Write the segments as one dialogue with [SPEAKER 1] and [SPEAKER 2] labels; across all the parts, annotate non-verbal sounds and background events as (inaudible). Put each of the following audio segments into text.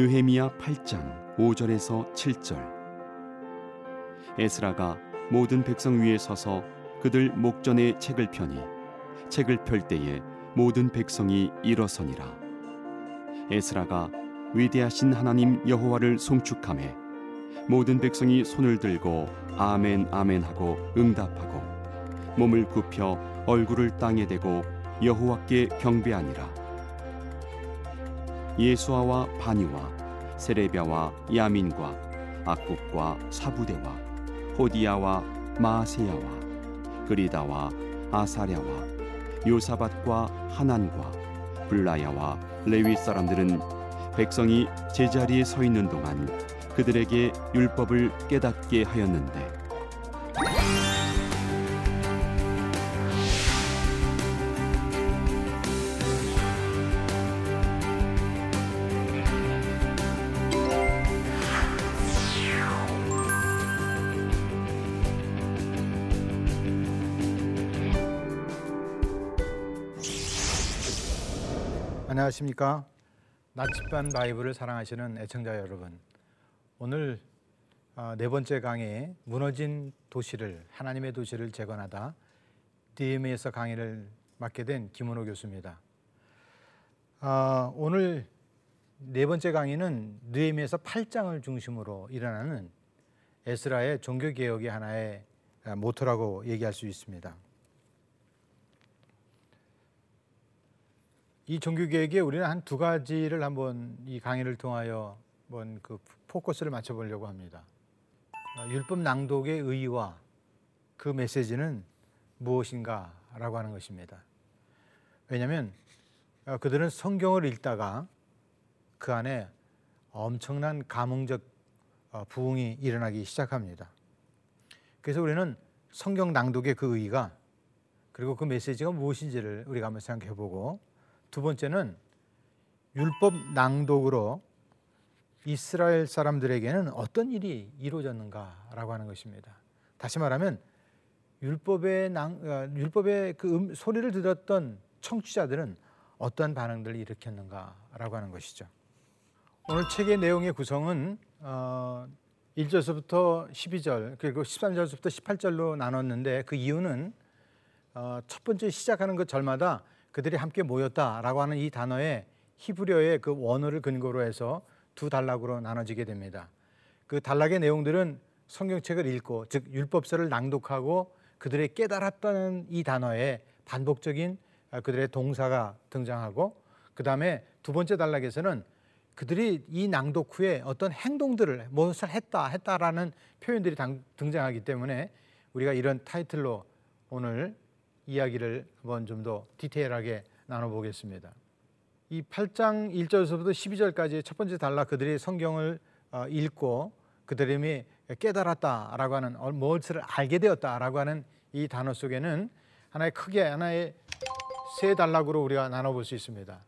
[SPEAKER 1] 느헤미야 8장 5절에서 7절. 에스라가 모든 백성 위에 서서 그들 목전에 책을 펴니 책을 펼 때에 모든 백성이 일어서니라. 에스라가 위대하신 하나님 여호와를 송축함에 모든 백성이 손을 들고 아멘 아멘 하고 응답하고 몸을 굽혀 얼굴을 땅에 대고 여호와께 경배하니라 예수아와 바니와 세레비아와 야민과 악국과 사부대와 호디야와 마세야와 그리다와 아사랴와 요사밭과 하난과 블라야와 레위 사람들은 백성이 제자리에 서 있는 동안 그들에게 율법을 깨닫게 하였는데
[SPEAKER 2] 안녕하십니까? 나침반 바이블을 사랑하시는 애청자 여러분. 오늘 어, 네 번째 강의 무너진 도시를 하나님의 도시를 재건하다 DM에서 강의를 맡게 된 김은호 교수입니다. 어, 오늘 네 번째 강의는 느헤미야서 8장을 중심으로 일어나는 에스라의 종교 개혁의 하나의 모토라고 얘기할 수 있습니다. 이 종교 개혁에 우리는 한 두 가지를 한번 이 강의를 통하여 한번 그 포커스를 맞춰 보려고 합니다. 어, 율법 낭독의 의의와 그 메시지는 무엇인가라고 하는 것입니다. 왜냐하면 어, 그들은 성경을 읽다가 그 안에 엄청난 감흥적 어, 부흥이 일어나기 시작합니다. 그래서 우리는 성경 낭독의 그 의의가 그리고 그 메시지가 무엇인지를 우리가 한번 생각해 보고 두 번째는 율법 낭독으로 이스라엘 사람들에게는 어떤 일이 이루어졌는가라고 하는 것입니다. 다시 말하면 율법의 낭, 어, 율법의 그 음, 소리를 들었던 청취자들은 어떤 반응들을 일으켰는가라고 하는 것이죠. 오늘 책의 내용의 구성은 어, 1절서부터 12절 그리고 13절부터 18절로 나눴는데 그 이유는 어, 첫 번째 시작하는 그 절마다 그들이 함께 모였다라고 하는 이 단어의 히브리어의 그 원어를 근거로 해서 두 단락으로 나눠지게 됩니다. 그 단락의 내용들은 성경책을 읽고 즉 율법서를 낭독하고 그들의 깨달았다는 이 단어에 반복적인 아, 그들의 동사가 등장하고 그 다음에 두 번째 단락에서는 그들이 이 낭독 후에 어떤 행동들을 무엇을 했다 했다라는 표현들이 등장하기 때문에 우리가 이런 타이틀로 오늘 이야기를 한번 좀 더 디테일하게 나눠보겠습니다. 이 8장 1절에서부터 12절까지 첫 번째 단락 그들이 성경을 어, 읽고 그들이 깨달았다라고 하는 어, 무엇을 알게 되었다라고 하는 이 단어 속에는 하나의 크게 하나의 세 단락으로 우리가 나눠볼 수 있습니다.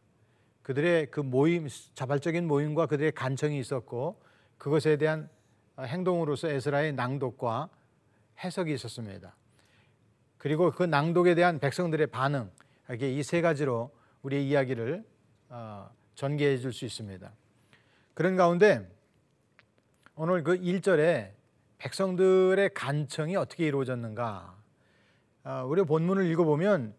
[SPEAKER 2] 그들의 그 모임, 자발적인 모임과 그들의 간청이 있었고 그것에 대한 행동으로서 에스라의 낭독과 해석이 있었습니다. 그리고 그 낭독에 대한 백성들의 반응, 이게 이 세 가지로 우리의 이야기를 어, 전개해 줄 수 있습니다. 그런 가운데 오늘 그 1절에 백성들의 간청이 어떻게 이루어졌는가? 어, 우리 본문을 읽어보면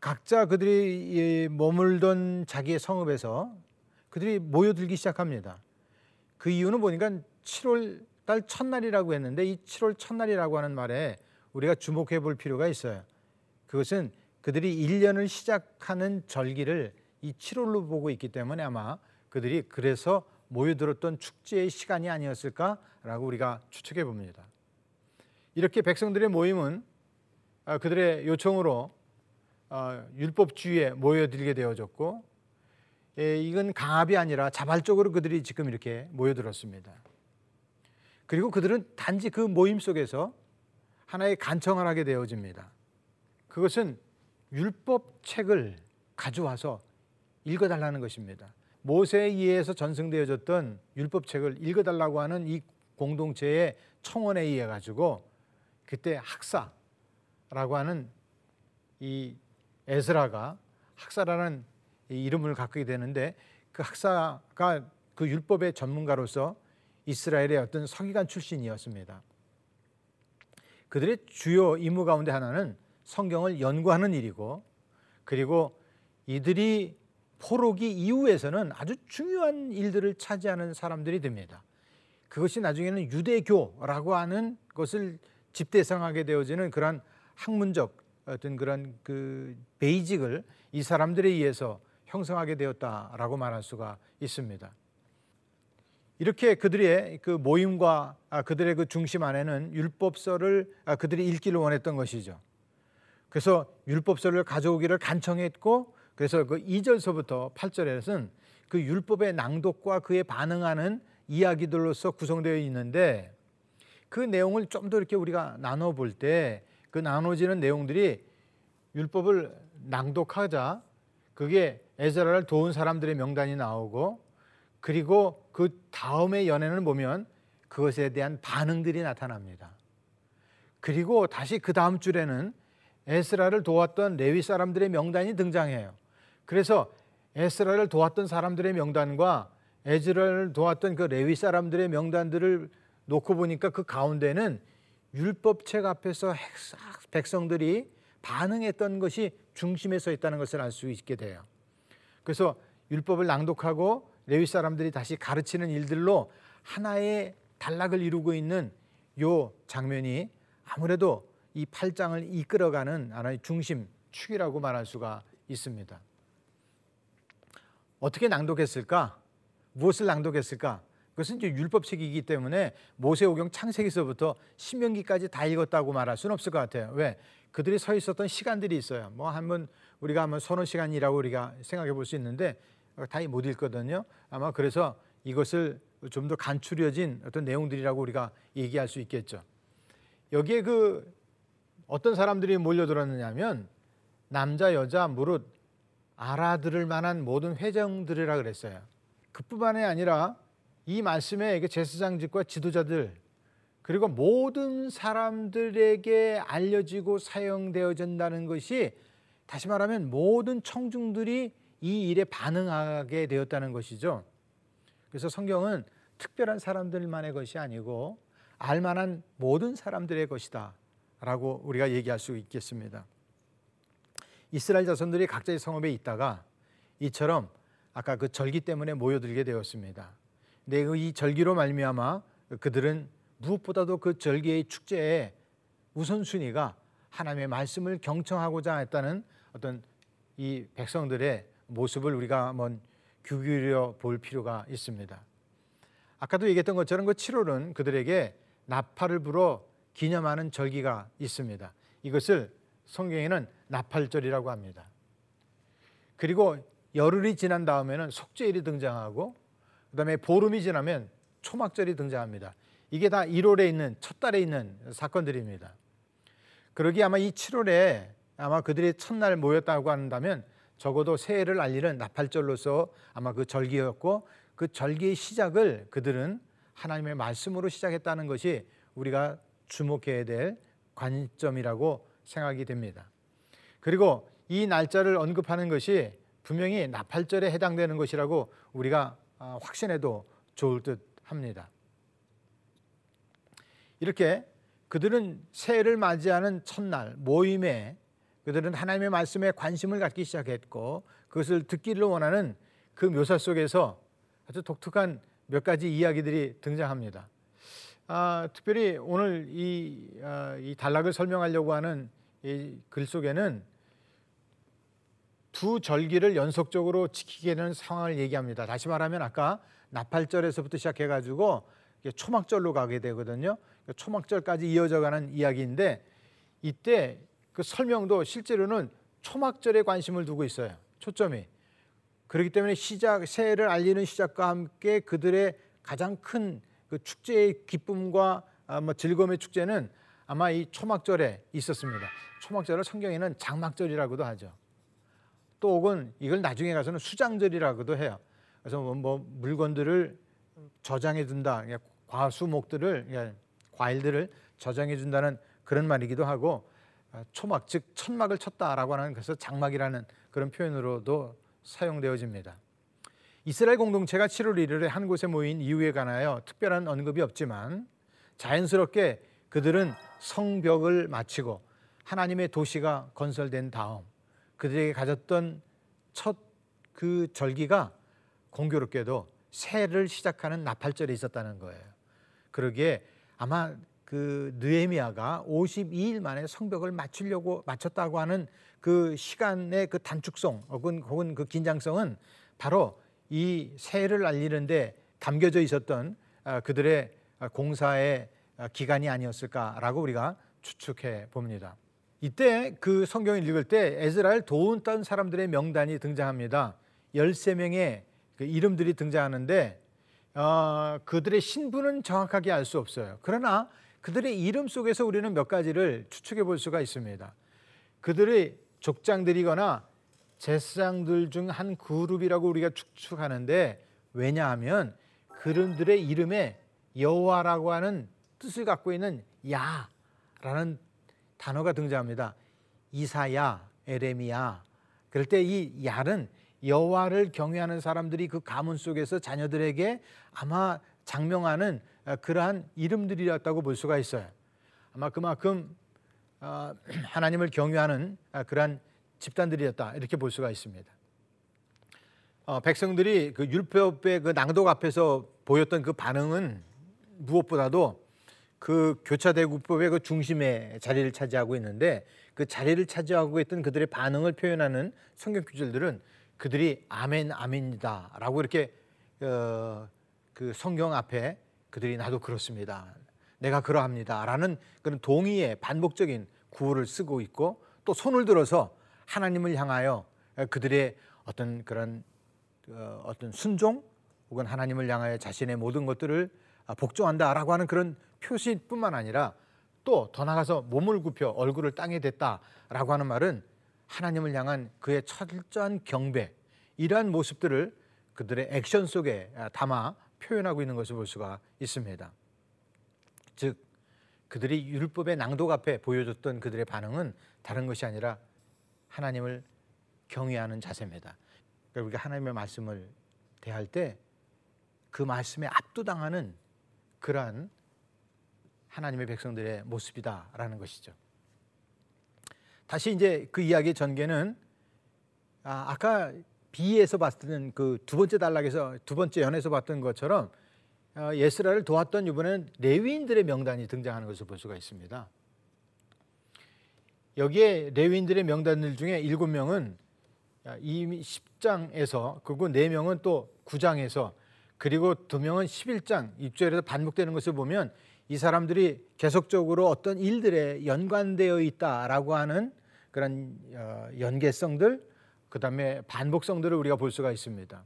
[SPEAKER 2] 각자 그들이 머물던 자기의 성읍에서 그들이 모여들기 시작합니다. 그 이유는 보니까 7월 달 첫날이라고 했는데 이 7월 첫날이라고 하는 말에 우리가 주목해 볼 필요가 있어요. 그것은 그들이 1년을 시작하는 절기를 이 7월로 보고 있기 때문에 아마 그들이 그래서 모여들었던 축제의 시간이 아니었을까라고 우리가 추측해 봅니다. 이렇게 백성들의 모임은 아, 그들의 요청으로 어, 율법주의에 모여들게 되어졌고 예, 이건 강압이 아니라 자발적으로 그들이 지금 이렇게 모여들었습니다. 그리고 그들은 단지 그 모임 속에서 하나의 간청을 하게 되어집니다. 그것은 율법 책을 가져와서 읽어달라는 것입니다. 모세에 의해서 전승되어졌던 율법 책을 읽어달라고 하는 이 공동체의 청원에 의해 가지고 그때 학사라고 하는 이 에스라가 학사라는 이름을 갖게 되는데 그 학사가 그 율법의 전문가로서 이스라엘의 어떤 서기관 출신이었습니다. 그들의 주요 임무 가운데 하나는 성경을 연구하는 일이고 그리고 이들이 포로기 이후에서는 아주 중요한 일들을 차지하는 사람들이 됩니다. 그것이 나중에는 유대교라고 하는 것을 집대성하게 되어지는 그런 학문적 어떤 그런 그 베이직을 이 사람들에 의해서 형성하게 되었다라고 말할 수가 있습니다. 이렇게 그들의 그 모임과 아, 그들의 그 중심 안에는 율법서를 아, 그들이 읽기를 원했던 것이죠. 그래서 율법서를 가져오기를 간청했고 그래서 그 2절서부터 8절에는 그 율법의 낭독과 그에 반응하는 이야기들로서 구성되어 있는데 그 내용을 좀 더 이렇게 우리가 나눠 볼 때 그 나눠지는 내용들이 율법을 낭독하자 그게 에스라를 도운 사람들의 명단이 나오고 그리고 그 다음의 연애는 보면 그것에 대한 반응들이 나타납니다. 그리고 다시 그 다음 줄에는 에스라를 도왔던 레위 사람들의 명단이 등장해요. 그래서 에스라를 도왔던 사람들의 명단과 에즈라를 도왔던 그 레위 사람들의 명단들을 놓고 보니까 그 가운데는 율법책 앞에서 백성들이 반응했던 것이 중심에 서 있다는 것을 알 수 있게 돼요. 그래서 율법을 낭독하고 레위 사람들이 다시 가르치는 일들로 하나의 단락을 이루고 있는 요 장면이 아무래도 이 8장을 이끌어가는 하나의 중심 축이라고 말할 수가 있습니다. 어떻게 낭독했을까? 무엇을 낭독했을까? 그것은 이제 율법책이기 때문에 모세오경 창세기서부터 신명기까지 다 읽었다고 말할 수는 없을 것 같아요. 왜? 그들이 서 있었던 시간들이 있어요. 뭐 한번 우리가 한번 서너 시간이라고 우리가 생각해 볼 수 있는데 다못 읽거든요. 아마 그래서 이것을 좀 더 간추려진 어떤 내용들이라고 우리가 얘기할 수 있겠죠. 여기에 그 어떤 사람들이 몰려들었느냐면 남자 여자 무릇 알아들을 만한 모든 회장들이라 그랬어요. 그뿐만이 아니라 이 말씀에 제사장직과 지도자들 그리고 모든 사람들에게 알려지고 사용되어진다는 것이 다시 말하면 모든 청중들이 이 일에 반응하게 되었다는 것이죠. 그래서 성경은 특별한 사람들만의 것이 아니고 알만한 모든 사람들의 것이다. 라고 우리가 얘기할 수 있겠습니다. 이스라엘 자손들이 각자의 성읍에 있다가 이처럼 아까 그 절기 때문에 모여들게 되었습니다. 근데 그이 절기로 말미암아 그들은 무엇보다도 그 절기의 축제의 우선순위가 하나님의 말씀을 경청하고자 했다는 어떤 이 백성들의 모습을 우리가 한번 귀기울여 볼 필요가 있습니다. 아까도 얘기했던 것처럼 그 7월은 그들에게 나팔을 불어 기념하는 절기가 있습니다. 이것을 성경에는 나팔절이라고 합니다. 그리고 열흘이 지난 다음에는 속죄일이 등장하고 그다음에 보름이 지나면 초막절이 등장합니다. 이게 다 1월에 있는 첫 달에 있는 사건들입니다. 그러기 아마 이 7월에 아마 그들이 첫날 모였다고 한다면 적어도 새해를 알리는 나팔절로서 아마 그 절기였고 그 절기의 시작을 그들은 하나님의 말씀으로 시작했다는 것이 우리가 주목해야 될 관점이라고 생각이 됩니다. 그리고 이 날짜를 언급하는 것이 분명히 나팔절에 해당되는 것이라고 우리가 아, 확신해도 좋을 듯 합니다. 이렇게 그들은 새해를 맞이하는 첫날 모임에 그들은 하나님의 말씀에 관심을 갖기 시작했고 그것을 듣기를 원하는 그 묘사 속에서 아주 독특한 몇 가지 이야기들이 등장합니다. 아, 특별히 오늘 이, 아, 이 단락을 설명하려고 하는 이 글 속에는 두 절기를 연속적으로 지키게 되는 상황을 얘기합니다. 다시 말하면 아까 나팔절에서부터 시작해가지고 초막절로 가게 되거든요. 초막절까지 이어져가는 이야기인데 이때 그 설명도 실제로는 초막절에 관심을 두고 있어요. 초점이. 그렇기 때문에 시작 새해를 알리는 시작과 함께 그들의 가장 큰 그 축제의 기쁨과 아, 뭐 즐거움의 축제는 아마 이 초막절에 있었습니다. 초막절을 성경에는 장막절이라고도 하죠. 또 혹은 이걸 나중에 가서는 수장절이라고도 해요. 그래서 뭐, 뭐 물건들을 저장해 둔다. 과수목들을 과일들을 저장해 준다는 그런 말이기도 하고 아, 초막 즉 천막을 쳤다라고 하는 그래서 장막이라는 그런 표현으로도 사용되어집니다. 이스라엘 공동체가 7월 1일에 한 곳에 모인 이유에 관하여 특별한 언급이 없지만 자연스럽게 그들은 성벽을 마치고 하나님의 도시가 건설된 다음 그들에게 가졌던 첫 그 절기가 공교롭게도 새를 시작하는 나팔절에 있었다는 거예요. 그러기에 아마 그 느헤미야가 52일 만에 성벽을 마치려고 마쳤다고 하는 그 시간의 그 단축성 혹은 혹은 그 긴장성은 바로 이 새해를 알리는데 담겨져 있었던 아, 그들의 공사의 기간이 아니었을까라고 우리가 추측해 봅니다. 이때 그 성경을 읽을 때 에스라엘 도운던 사람들의 명단이 등장합니다. 13명의 그 이름들이 등장하는데 어, 그들의 신분은 정확하게 알 수 없어요. 그러나 그들의 이름 속에서 우리는 몇 가지를 추측해 볼 수가 있습니다. 그들의 족장들이거나 제사장들 중 한 그룹이라고 우리가 추측하는데 왜냐하면 그들의 이름에 여호와라고 하는 뜻을 갖고 있는 야라는 단어가 등장합니다. 이사야, 에레미야. 그럴 때 이 야는 여호와를 경외하는 사람들이 그 가문 속에서 자녀들에게 아마 장명하는 그러한 이름들이었다고 볼 수가 있어요. 아마 그만큼 어, (clears throat) 하나님을 경외하는 그러한 집단들이었다 이렇게 볼 수가 있습니다. 어, 백성들이 그 율법의 그 낭독 앞에서 보였던 그 반응은 무엇보다도 그 교차대국법의 그 중심에 자리를 차지하고 있는데 그 자리를 차지하고 있던 그들의 반응을 표현하는 성경 구절들은 그들이 아멘 아멘이다라고 이렇게 어, 그 성경 앞에 그들이 나도 그렇습니다. 내가 그러합니다 라는 그런 동의의 반복적인 구호를 쓰고 있고 또 손을 들어서 하나님을 향하여 그들의 어떤 그런 어, 어떤 순종 혹은 하나님을 향하여 자신의 모든 것들을 복종한다라고 하는 그런 표시뿐만 아니라 또 더 나가서 몸을 굽혀 얼굴을 땅에 댔다라고 하는 말은 하나님을 향한 그의 철저한 경배 이러한 모습들을 그들의 액션 속에 담아 표현하고 있는 것을 볼 수가 있습니다. 즉 그들이 율법의 낭독 앞에 보여줬던 그들의 반응은 다른 것이 아니라 하나님을 경외하는 자세입니다. 그러니까 우리가 하나님의 말씀을 대할 때 그 말씀에 압도당하는 그러한 하나님의 백성들의 모습이다라는 것이죠. 다시 이제 그 이야기의 전개는 아, 아까 B에서 봤던 그 두 번째 단락에서 두 번째 연에서 봤던 것처럼 어, 예스라를 도왔던 이번에는 레위인들의 명단이 등장하는 것을 볼 수가 있습니다. 여기에 레위인들의 명단들 중에 일곱 명은 이미 10장에서 그리고 네 명은 또 9장에서 그리고 두 명은 11장 6절에서 반복되는 것을 보면 이 사람들이 계속적으로 어떤 일들에 연관되어 있다라고 하는 그런 어, 연계성들 그다음에 반복성들을 우리가 볼 수가 있습니다.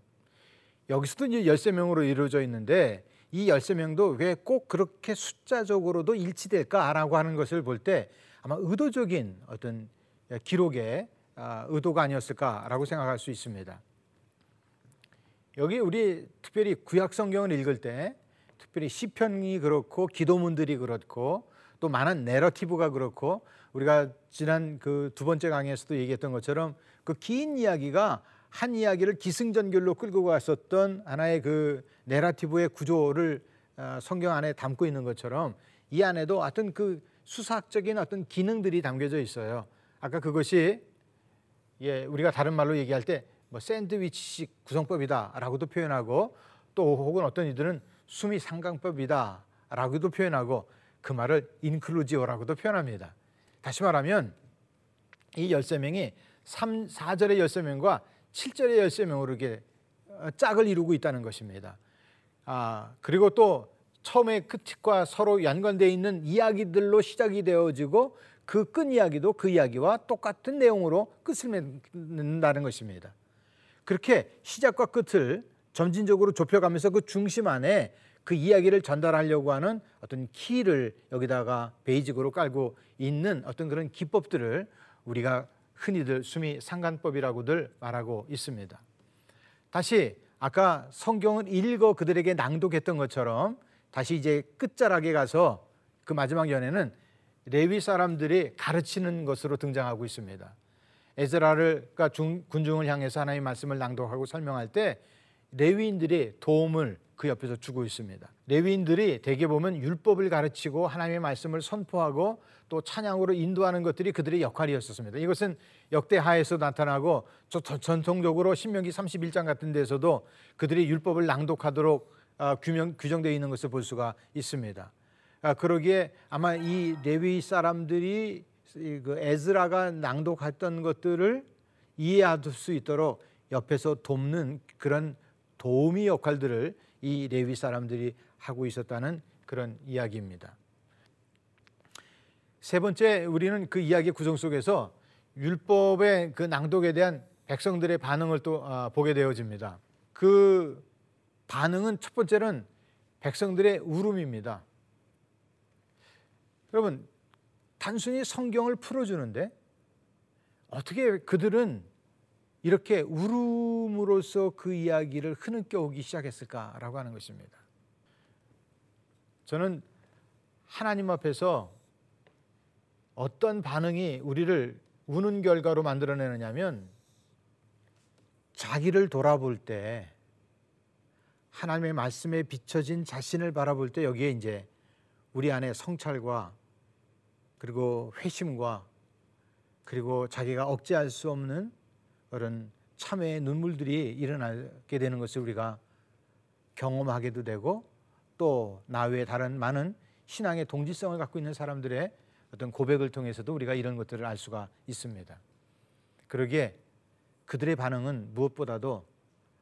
[SPEAKER 2] 여기서도 이제 13명으로 이루어져 있는데 이 13명도 왜 꼭 그렇게 숫자적으로도 일치될까라고 하는 것을 볼 때 아마 의도적인 어떤 기록의 아, 의도가 아니었을까라고 생각할 수 있습니다. 여기 우리 특별히 구약 성경을 읽을 때 특별히 시편이 그렇고 기도문들이 그렇고 또 많은 내러티브가 그렇고 우리가 지난 그 두 번째 강의에서도 얘기했던 것처럼 그 긴 이야기가 한 이야기를 기승전결로 끌고 갔었던 하나의 그 내러티브의 구조를 어, 성경 안에 담고 있는 것처럼 이 안에도 어떤 그 수사학적인 어떤 기능들이 담겨져 있어요. 아까 그것이 예, 우리가 다른 말로 얘기할 때 뭐 샌드위치식 구성법이다라고도 표현하고 또 혹은 어떤 이들은 수미 상강법이다라고도 표현하고 그 말을 인클루지오라고도 표현합니다. 다시 말하면 이 열세 명이 3, 4절의 열세 명과 7절의 열세 명으로 이렇게 어, 짝을 이루고 있다는 것입니다. 아, 그리고 또 처음에 끝과 서로 연관되어 있는 이야기들로 시작이 되어지고 그 끝 이야기도 그 이야기와 똑같은 내용으로 끝을 맺는다는 것입니다. 그렇게 시작과 끝을 점진적으로 좁혀가면서 그 중심 안에 그 이야기를 전달하려고 하는 어떤 키를 여기다가 베이직으로 깔고 있는 어떤 그런 기법들을 우리가 흔히들 수미 상관법이라고들 말하고 있습니다. 다시 아까 성경을 읽어 그들에게 낭독했던 것처럼 다시 이제 끝자락에 가서 그 마지막 연에는 레위 사람들이 가르치는 것으로 등장하고 있습니다. 에즈라를 그러니까 군중을 향해서 하나님의 말씀을 낭독하고 설명할 때 레위인들의 도움을 그 옆에서 주고 있습니다. 레위인들이 대개 보면 율법을 가르치고 하나님의 말씀을 선포하고 또 찬양으로 인도하는 것들이 그들의 역할이었었습니다. 이것은 역대하에서 나타나고 전통적으로 신명기 31장 같은 데서도 그들이 율법을 낭독하도록 아, 규명, 규정되어 있는 것을 볼 수가 있습니다. 아, 그러기에 아마 이 레위 사람들이 그 에즈라가 낭독했던 것들을 이해할 수 있도록 옆에서 돕는 그런 도우미 역할들을 이 레위 사람들이 하고 있었다는 그런 이야기입니다. 세 번째 우리는 그 이야기 구성 속에서 율법의 그 낭독에 대한 백성들의 반응을 또 아, 보게 되어집니다. 그 반응은 첫 번째는 백성들의 울음입니다. 여러분 단순히 성경을 풀어주는데 어떻게 그들은 이렇게 울음으로써 그 이야기를 흐느껴 오기 시작했을까라고 하는 것입니다. 저는 하나님 앞에서 어떤 반응이 우리를 우는 결과로 만들어내느냐면 자기를 돌아볼 때 하나님의 말씀에 비춰진 자신을 바라볼 때 여기에 이제 우리 안에 성찰과 그리고 회심과 그리고 자기가 억제할 수 없는 그런 참회의 눈물들이 일어나게 되는 것을 우리가 경험하게도 되고 또 나 외에 다른 많은 신앙의 동질성을 갖고 있는 사람들의 어떤 고백을 통해서도 우리가 이런 것들을 알 수가 있습니다. 그러기에 그들의 반응은 무엇보다도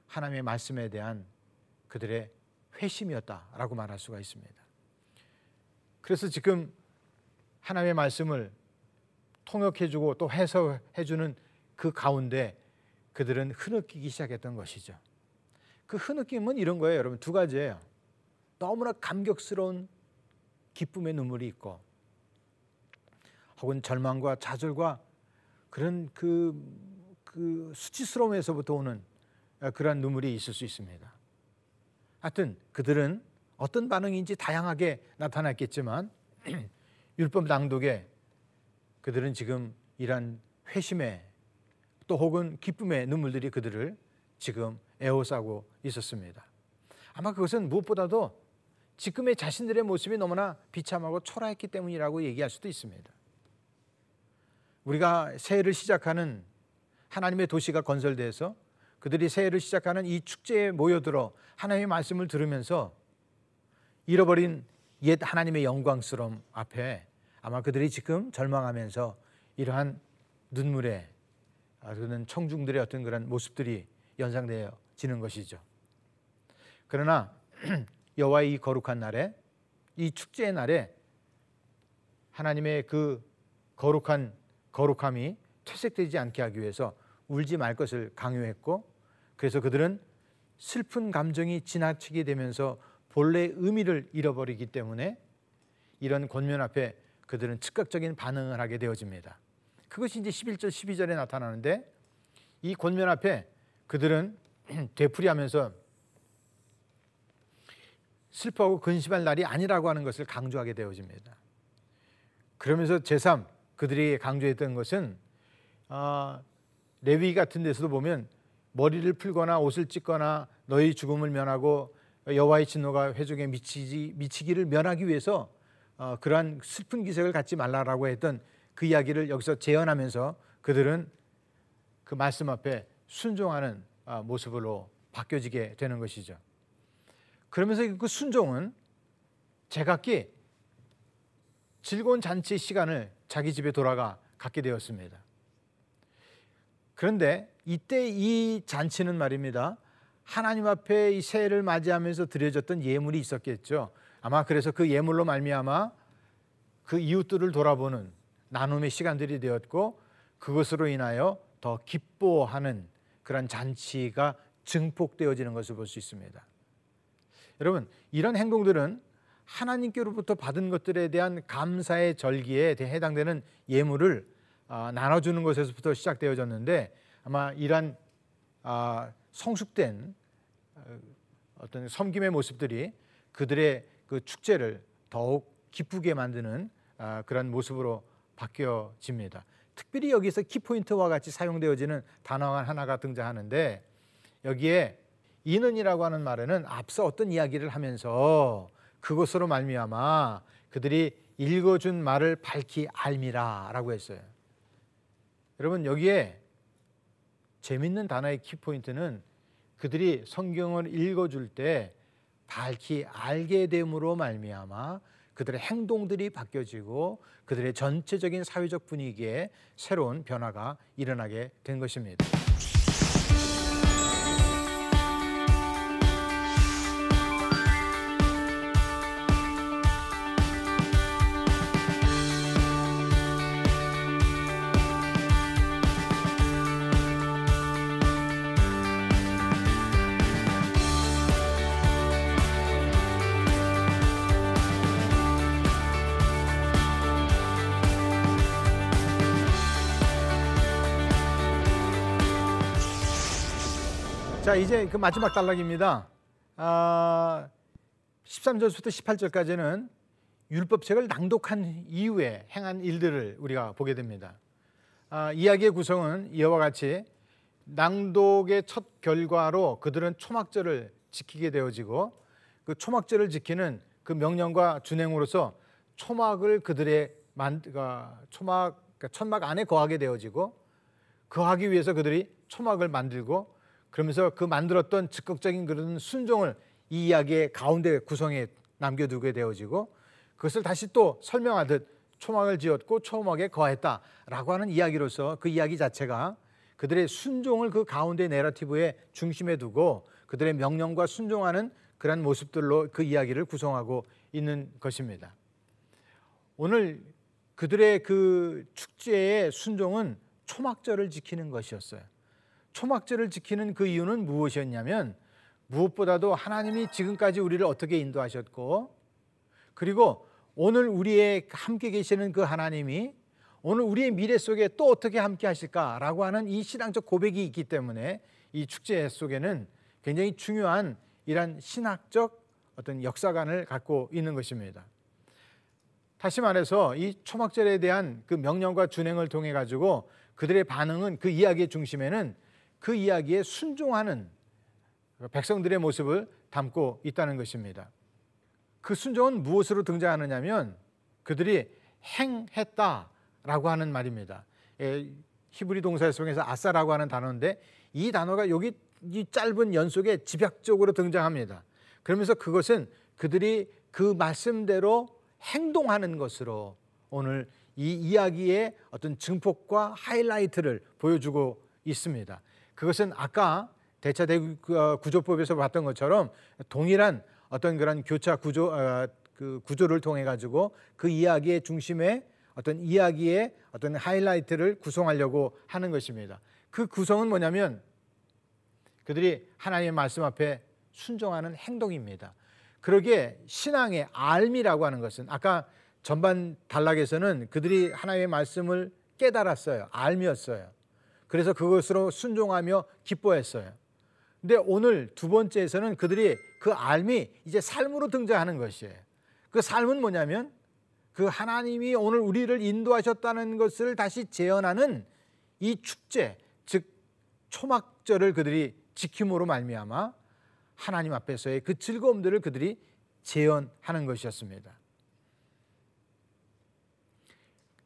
[SPEAKER 2] 하나님의 말씀에 대한 그들의 회심이었다라고 말할 수가 있습니다. 그래서 지금 하나님의 말씀을 통역해주고 또 해석해주는 그 가운데 그들은 흐느끼기 시작했던 것이죠. 그 흐느낌은 이런 거예요, 여러분. 두 가지예요. 너무나 감격스러운 기쁨의 눈물이 있고, 혹은 절망과 좌절과 그런 그, 그 수치스러움에서부터 오는 그러한 눈물이 있을 수 있습니다. 하여튼 그들은 어떤 반응인지 다양하게 나타났겠지만 (clears throat) 율법 낭독에 그들은 지금 이러한 회심의 또 혹은 기쁨의 눈물들이 그들을 지금 에워싸고 있었습니다. 아마 그것은 무엇보다도 지금의 자신들의 모습이 너무나 비참하고 초라했기 때문이라고 얘기할 수도 있습니다. 우리가 새해를 시작하는 하나님의 도시가 건설돼서 그들이 새해를 시작하는 이 축제에 모여들어 하나님의 말씀을 들으면서 잃어버린 옛 하나님의 영광스러움 앞에 아마 그들이 지금 절망하면서 이러한 눈물에 그는 청중들의 어떤 그런 모습들이 연상되어지는 것이죠. 그러나 (clears throat) 여호와의 이 거룩한 날에 이 축제의 날에 하나님의 그 거룩한 거룩함이 퇴색되지 않게 하기 위해서 울지 말 것을 강요했고 그래서 그들은 슬픈 감정이 지나치게 되면서 본래 의미를 잃어버리기 때문에 이런 권면 앞에 그들은 즉각적인 반응을 하게 되어집니다. 그것이 이제 11절 12절에 나타나는데 이 권면 앞에 그들은 (clears throat) 되풀이하면서 슬퍼하고 근심할 날이 아니라고 하는 것을 강조하게 되어집니다. 그러면서 제3 그들이 강조했던 것은 어, 레위 같은 데서도 보면 머리를 풀거나 옷을 찢거나 너희 죽음을 면하고 여호와의 진노가 회중에 미치지 미치기를 면하기 위해서 어, 그러한 슬픈 기색을 갖지 말라라고 했던 그 이야기를 여기서 재현하면서 그들은 그 말씀 앞에 순종하는 어, 모습으로 바뀌어지게 되는 것이죠. 그러면서 그 순종은 제각기 즐거운 잔치 시간을 자기 집에 돌아가 갖게 되었습니다. 그런데 이때 이 잔치는 말입니다. 하나님 앞에 이 새해를 맞이하면서 드려졌던 예물이 있었겠죠. 아마 그래서 그 예물로 말미암아 그 이웃들을 돌아보는 나눔의 시간들이 되었고 그것으로 인하여 더 기뻐하는 그런 잔치가 증폭되어지는 것을 볼 수 있습니다. 여러분 이런 행동들은 하나님께로부터 받은 것들에 대한 감사의 절기에 해당되는 예물을 아, 나눠주는 것에서부터 시작되어졌는데 아마 이러한 아, 성숙된 어, 어떤 섬김의 모습들이 그들의 그 축제를 더욱 기쁘게 만드는 아, 그런 모습으로 바뀌어집니다. 특별히 여기서 키포인트와 같이 사용되어지는 단어가 하나가 등장하는데 여기에 이는이라고 하는 말에는 앞서 어떤 이야기를 하면서 그것으로 말미암아 그들이 읽어준 말을 밝히 알미라라고 했어요. 여러분 여기에 재밌는 단어의 키포인트는 그들이 성경을 읽어줄 때 밝히 알게 됨으로 말미암아 그들의 행동들이 바뀌어지고 그들의 전체적인 사회적 분위기에 새로운 변화가 일어나게 된 것입니다. 이제 그 마지막 단락입니다. 아, 13절부터 18절까지는 율법책을 낭독한 이후에 행한 일들을 우리가 보게 됩니다. 아, 이야기의 구성은 이와 같이 낭독의 첫 결과로 그들은 초막절을 지키게 되어지고 그 초막절을 지키는 그 명령과 준행으로서 초막을 그들의 만, 그 초막 그러니까 천막 안에 거하게 되어지고 거하기 위해서 그들이 초막을 만들고 그러면서 그 만들었던 즉각적인 그런 순종을 이 이야기의 가운데 구성에 남겨두게 되어지고 그것을 다시 또 설명하듯 초막을 지었고 초막에 거했다라고 하는 이야기로서 그 이야기 자체가 그들의 순종을 그 가운데 내러티브의 중심에 두고 그들의 명령과 순종하는 그러한 모습들로 그 이야기를 구성하고 있는 것입니다. 오늘 그들의 그 축제의 순종은 초막절을 지키는 것이었어요. 초막절을 지키는 그 이유는 무엇이었냐면 무엇보다도 하나님이 지금까지 우리를 어떻게 인도하셨고 그리고 오늘 우리의 함께 계시는 그 하나님이 오늘 우리의 미래 속에 또 어떻게 함께 하실까라고 하는 이 신앙적 고백이 있기 때문에 이 축제 속에는 굉장히 중요한 이런 신학적 어떤 역사관을 갖고 있는 것입니다. 다시 말해서 이 초막절에 대한 그 명령과 준행을 통해 가지고 그들의 반응은 그 이야기의 중심에는 그 이야기에 순종하는 백성들의 모습을 담고 있다는 것입니다. 그 순종은 무엇으로 등장하느냐면 그들이 행했다라고 하는 말입니다. 예, 히브리 동사 속에서 아싸라고 하는 단어인데 이 단어가 여기 이 짧은 연속에 집약적으로 등장합니다. 그러면서 그것은 그들이 그 말씀대로 행동하는 것으로 오늘 이 이야기의 어떤 증폭과 하이라이트를 보여주고 있습니다. 그것은 아까 대차 대구조법에서 봤던 것처럼 동일한 어떤 그런 교차 구조 어, 그 구조를 통해 가지고 그 이야기의 중심에 어떤 이야기의 어떤 하이라이트를 구성하려고 하는 것입니다. 그 구성은 뭐냐면 그들이 하나님의 말씀 앞에 순종하는 행동입니다. 그러기에 신앙의 알미라고 하는 것은 아까 전반 단락에서는 그들이 하나님의 말씀을 깨달았어요. 알미였어요. 그래서 그것으로 순종하며 기뻐했어요. 근데 오늘 두 번째에서는 그들이 그 알미 이제 삶으로 등장하는 것이에요. 그 삶은 뭐냐면 그 하나님이 오늘 우리를 인도하셨다는 것을 다시 재현하는 이 축제, 즉 초막절을 그들이 지킴으로 말미암아 하나님 앞에서의 그 즐거움들을 그들이 재현하는 것이었습니다.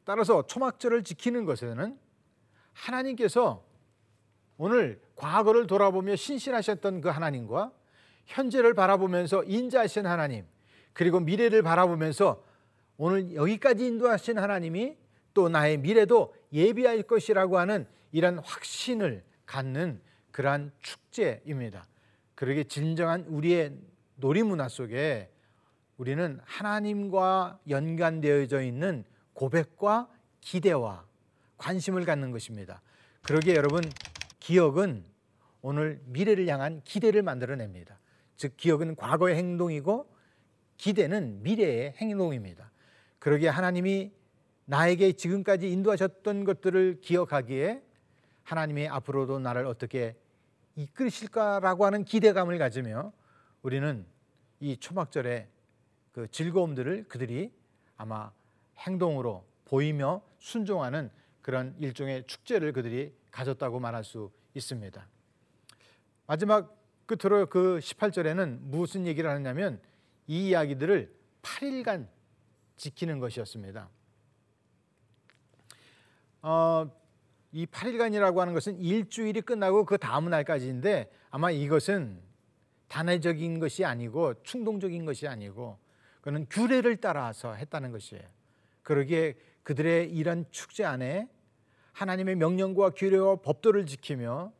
[SPEAKER 2] 따라서 초막절을 지키는 것에는 하나님께서 오늘 과거를 돌아보며 신실하셨던 그 하나님과 현재를 바라보면서 인자하신 하나님 그리고 미래를 바라보면서 오늘 여기까지 인도하신 하나님이 또 나의 미래도 예비할 것이라고 하는 이런 확신을 갖는 그러한 축제입니다. 그러게 진정한 우리의 놀이문화 속에 우리는 하나님과 연관되어져 있는 고백과 기대와 관심을 갖는 것입니다. 그러기에 여러분 기억은 오늘 미래를 향한 기대를 만들어냅니다. 즉 기억은 과거의 행동이고 기대는 미래의 행동입니다. 그러기에 하나님이 나에게 지금까지 인도하셨던 것들을 기억하기에 하나님이 앞으로도 나를 어떻게 이끌으실까라고 하는 기대감을 가지며 우리는 이 초막절의 그 즐거움들을 그들이 아마 행동으로 보이며 순종하는 그런 일종의 축제를 그들이 가졌다고 말할 수 있습니다. 마지막 끝으로 그 18절에는 무슨 얘기를 하느냐면 이 이야기들을 8일간 지키는 것이었습니다. 어, 이 8일간이라고 하는 것은 일주일이 끝나고 그 다음 날까지인데 아마 이것은 단회적인 것이 아니고 충동적인 것이 아니고 그는 규례를 따라서 했다는 것이에요. 그러기에 그들의 이런 축제 안에 하나님의 명령과 규례와 법도를 지키며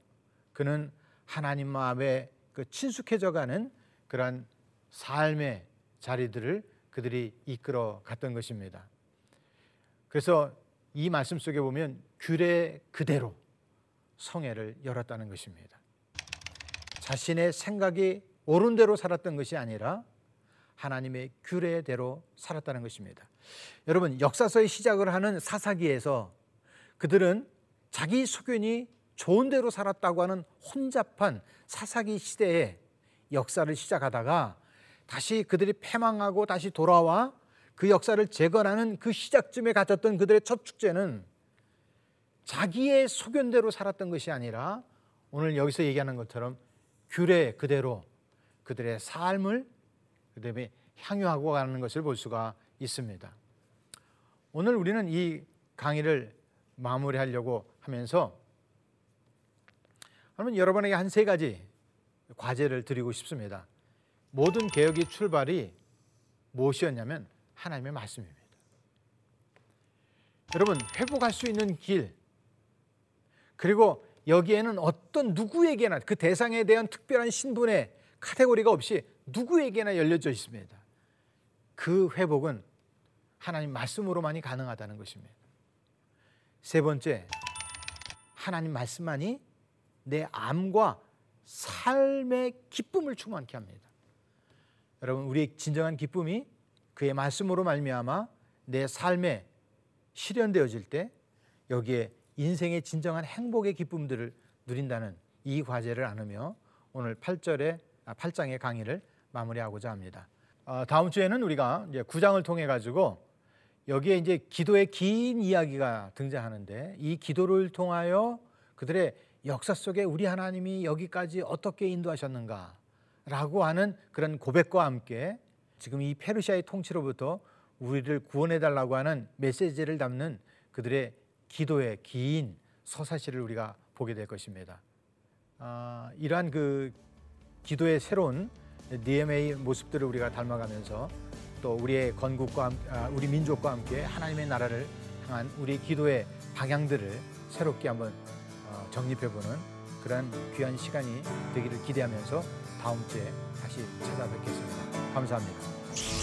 [SPEAKER 2] 그는 하나님 마음에 그 친숙해져가는 그러한 삶의 자리들을 그들이 이끌어 갔던 것입니다. 그래서 이 말씀 속에 보면 규례 그대로 성회를 열었다는 것입니다. 자신의 생각이 옳은 대로 살았던 것이 아니라 하나님의 규례대로 살았다는 것입니다. 여러분 역사서의 시작을 하는 사사기에서 그들은 자기 소견이 좋은 대로 살았다고 하는 혼잡한 사사기 시대의 역사를 시작하다가 다시 그들이 패망하고 다시 돌아와 그 역사를 재건하는 그 시작쯤에 가졌던 그들의 첫 축제는 자기의 소견대로 살았던 것이 아니라 오늘 여기서 얘기하는 것처럼 규례 그대로 그들의 삶을 그다음에 향유하고 가는 것을 볼 수가 있습니다. 오늘 우리는 이 강의를 마무리하려고 하면서 그러면 여러분에게 한 세 가지 과제를 드리고 싶습니다. 모든 개혁의 출발이 무엇이었냐면 하나님의 말씀입니다. 여러분 회복할 수 있는 길 그리고 여기에는 어떤 누구에게나 그 대상에 대한 특별한 신분의 카테고리가 없이 누구에게나 열려져 있습니다. 그 회복은 하나님 말씀으로만이 가능하다는 것입니다. 세 번째, 하나님 말씀만이 내 암과 삶의 기쁨을 충만케 합니다. 여러분, 우리의 진정한 기쁨이 그의 말씀으로 말미암아 내 삶에 실현되어질 때 여기에 인생의 진정한 행복의 기쁨들을 누린다는 이 과제를 안으며 오늘 8절의 8장의 강의를 마무리하고자 합니다. 어, 다음 주에는 우리가 이제 9장을 통해 가지고 여기에 이제 기도의 긴 이야기가 등장하는데 이 기도를 통하여 그들의 역사 속에 우리 하나님이 여기까지 어떻게 인도하셨는가라고 하는 그런 고백과 함께 지금 이 페르시아의 통치로부터 우리를 구원해 달라고 하는 메시지를 담는 그들의 기도의 긴 서사시를 우리가 보게 될 것입니다. 아, 이러한 그 기도의 새로운 DMA 모습들을 우리가 닮아가면서 또 우리의 건국과 아, 우리 민족과 함께 하나님의 나라를 향한 우리 기도의 방향들을 새롭게 한번 어, 정립해보는 그런 귀한 시간이 되기를 기대하면서 다음 주에 다시 찾아뵙겠습니다. 감사합니다.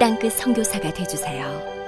[SPEAKER 3] 땅끝 성교사가 되주세요